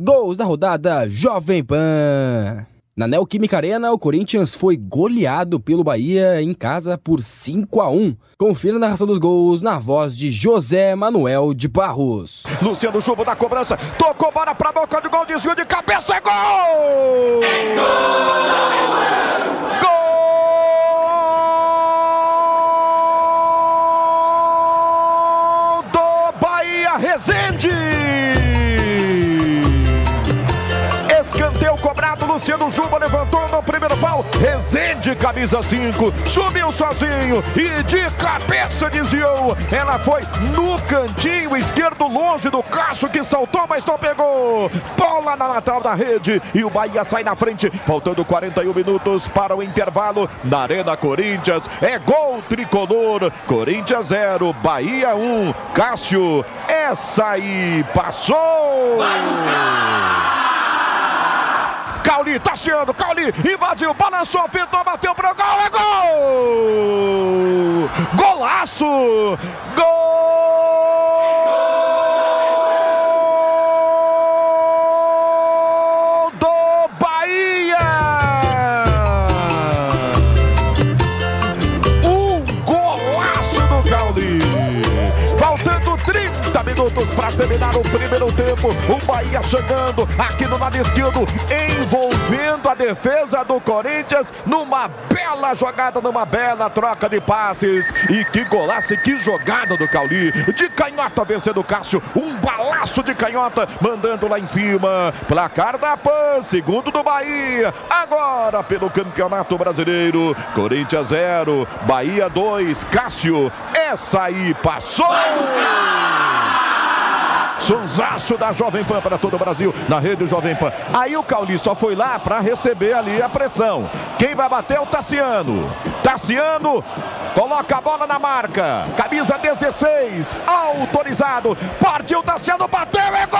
Gols da rodada Jovem Pan. Na Neoquímica Arena, o Corinthians foi goleado pelo Bahia em casa por 5 a 1. Confira a narração dos gols na voz de José Manuel de Barros. Luciano Jubo na cobrança, tocou bola pra boca do gol, desvio de cabeça, é gol! É gol! Gol Luciano Juba levantou no primeiro pau. Rezende, camisa 5, subiu sozinho e de cabeça desviou. Ela foi no cantinho esquerdo, longe do Cássio que saltou, mas não pegou. Bola na lateral da rede e o Bahia sai na frente. Faltando 41 minutos para o intervalo na Arena Corinthians. É gol tricolor. Corinthians 0, Bahia 1. Um. Cássio, essa aí passou. Vamos Cauli, tacheando, tá Cauli, invadiu, balançou, fintou, bateu pro gol, é gol! Golaço! Gol! Minutos para terminar o primeiro tempo. O Bahia chegando aqui no lado esquerdo, envolvendo a defesa do Corinthians numa bela jogada, numa bela troca de passes. E que golaço, que jogada do Cauli. De canhota vencendo o Cássio. Um balaço de canhota, mandando lá em cima. Placar da PAN, segundo do Bahia. Agora pelo Campeonato Brasileiro. Corinthians 0, Bahia 2. Cássio, essa aí passou. Sonsaço da Jovem Pan para todo o Brasil, na rede Jovem Pan. Aí o Cauli só foi lá para receber ali a pressão. Quem vai bater é o Tassiano. Tassiano coloca a bola na marca. Camisa 16, autorizado. Partiu Tassiano, bateu, é gol!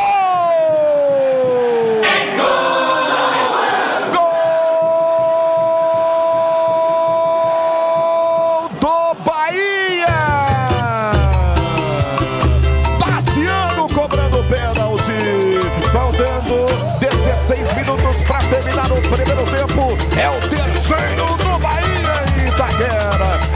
É gol!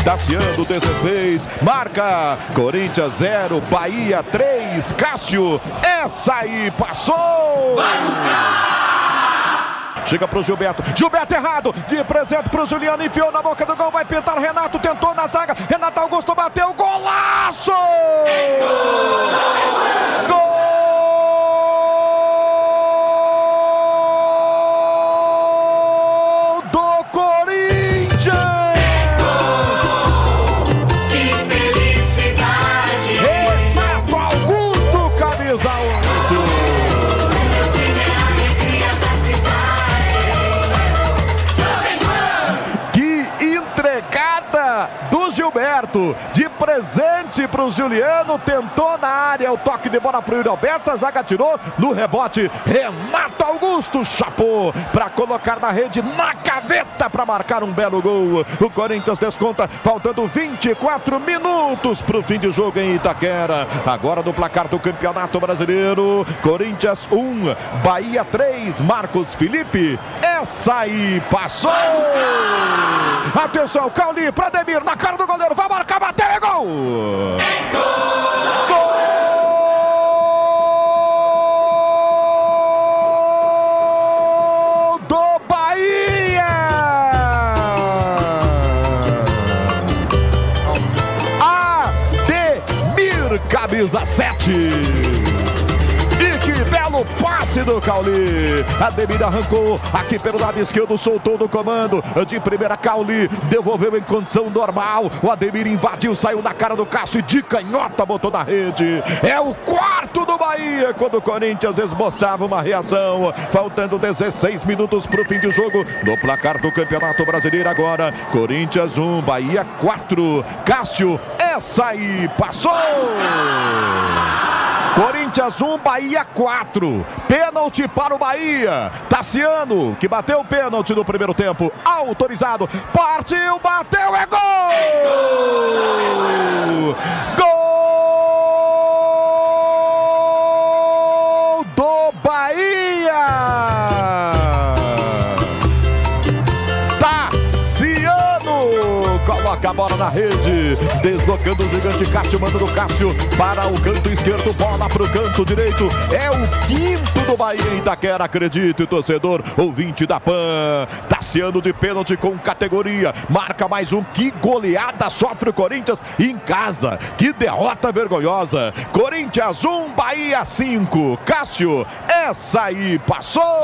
Tassiando 16, marca Corinthians 0, Bahia 3, Cássio. Essa aí passou. Vamos lá! Chega pro Gilberto. Gilberto errado. De presente pro Juliano. Enfiou na boca do gol. Vai pintar. Renato tentou na zaga. Renato Augusto bateu. Golaço! Gol! Gol! De presente para o Juliano, tentou na área o toque de bola para o Yuri Alberto, a zaga tirou no rebote, Renato Augusto chapou para colocar na rede, na gaveta para marcar um belo gol. O Corinthians desconta, faltando 24 minutos para o fim de jogo em Itaquera. Agora no placar do Campeonato Brasileiro, Corinthians 1, Bahia 3, Marcos Felipe. Essa aí passou! Atenção, Cauli para Demir, na cara do goleiro, vai marcar, bateu, é gol! É gol! Gol! camisa 7 belo passe do Cauli. Ademir arrancou aqui pelo lado esquerdo, soltou do comando. De primeira, Cauli devolveu em condição normal. O Ademir invadiu, saiu na cara do Cássio e de canhota botou na rede. É o quarto do Bahia quando o Corinthians esboçava uma reação. Faltando 16 minutos para o fim do jogo. No placar do Campeonato Brasileiro agora. Corinthians 1, Bahia 4. Cássio, essa aí passou! Corinthians 1, Bahia 4. Pênalti para o Bahia. Tassiano, que bateu o pênalti no primeiro tempo. Autorizado. Partiu, bateu, é gol! Gol! Coloca a bola na rede, deslocando o gigante Cássio, manda do Cássio para o canto esquerdo, bola para o canto direito, é o quinto do Bahia em Itaquera, acredite, torcedor, ouvinte da PAN, Tassiano de pênalti com categoria, marca mais um, que goleada sofre o Corinthians em casa, que derrota vergonhosa, Corinthians 1, Bahia 5, Cássio, essa aí passou!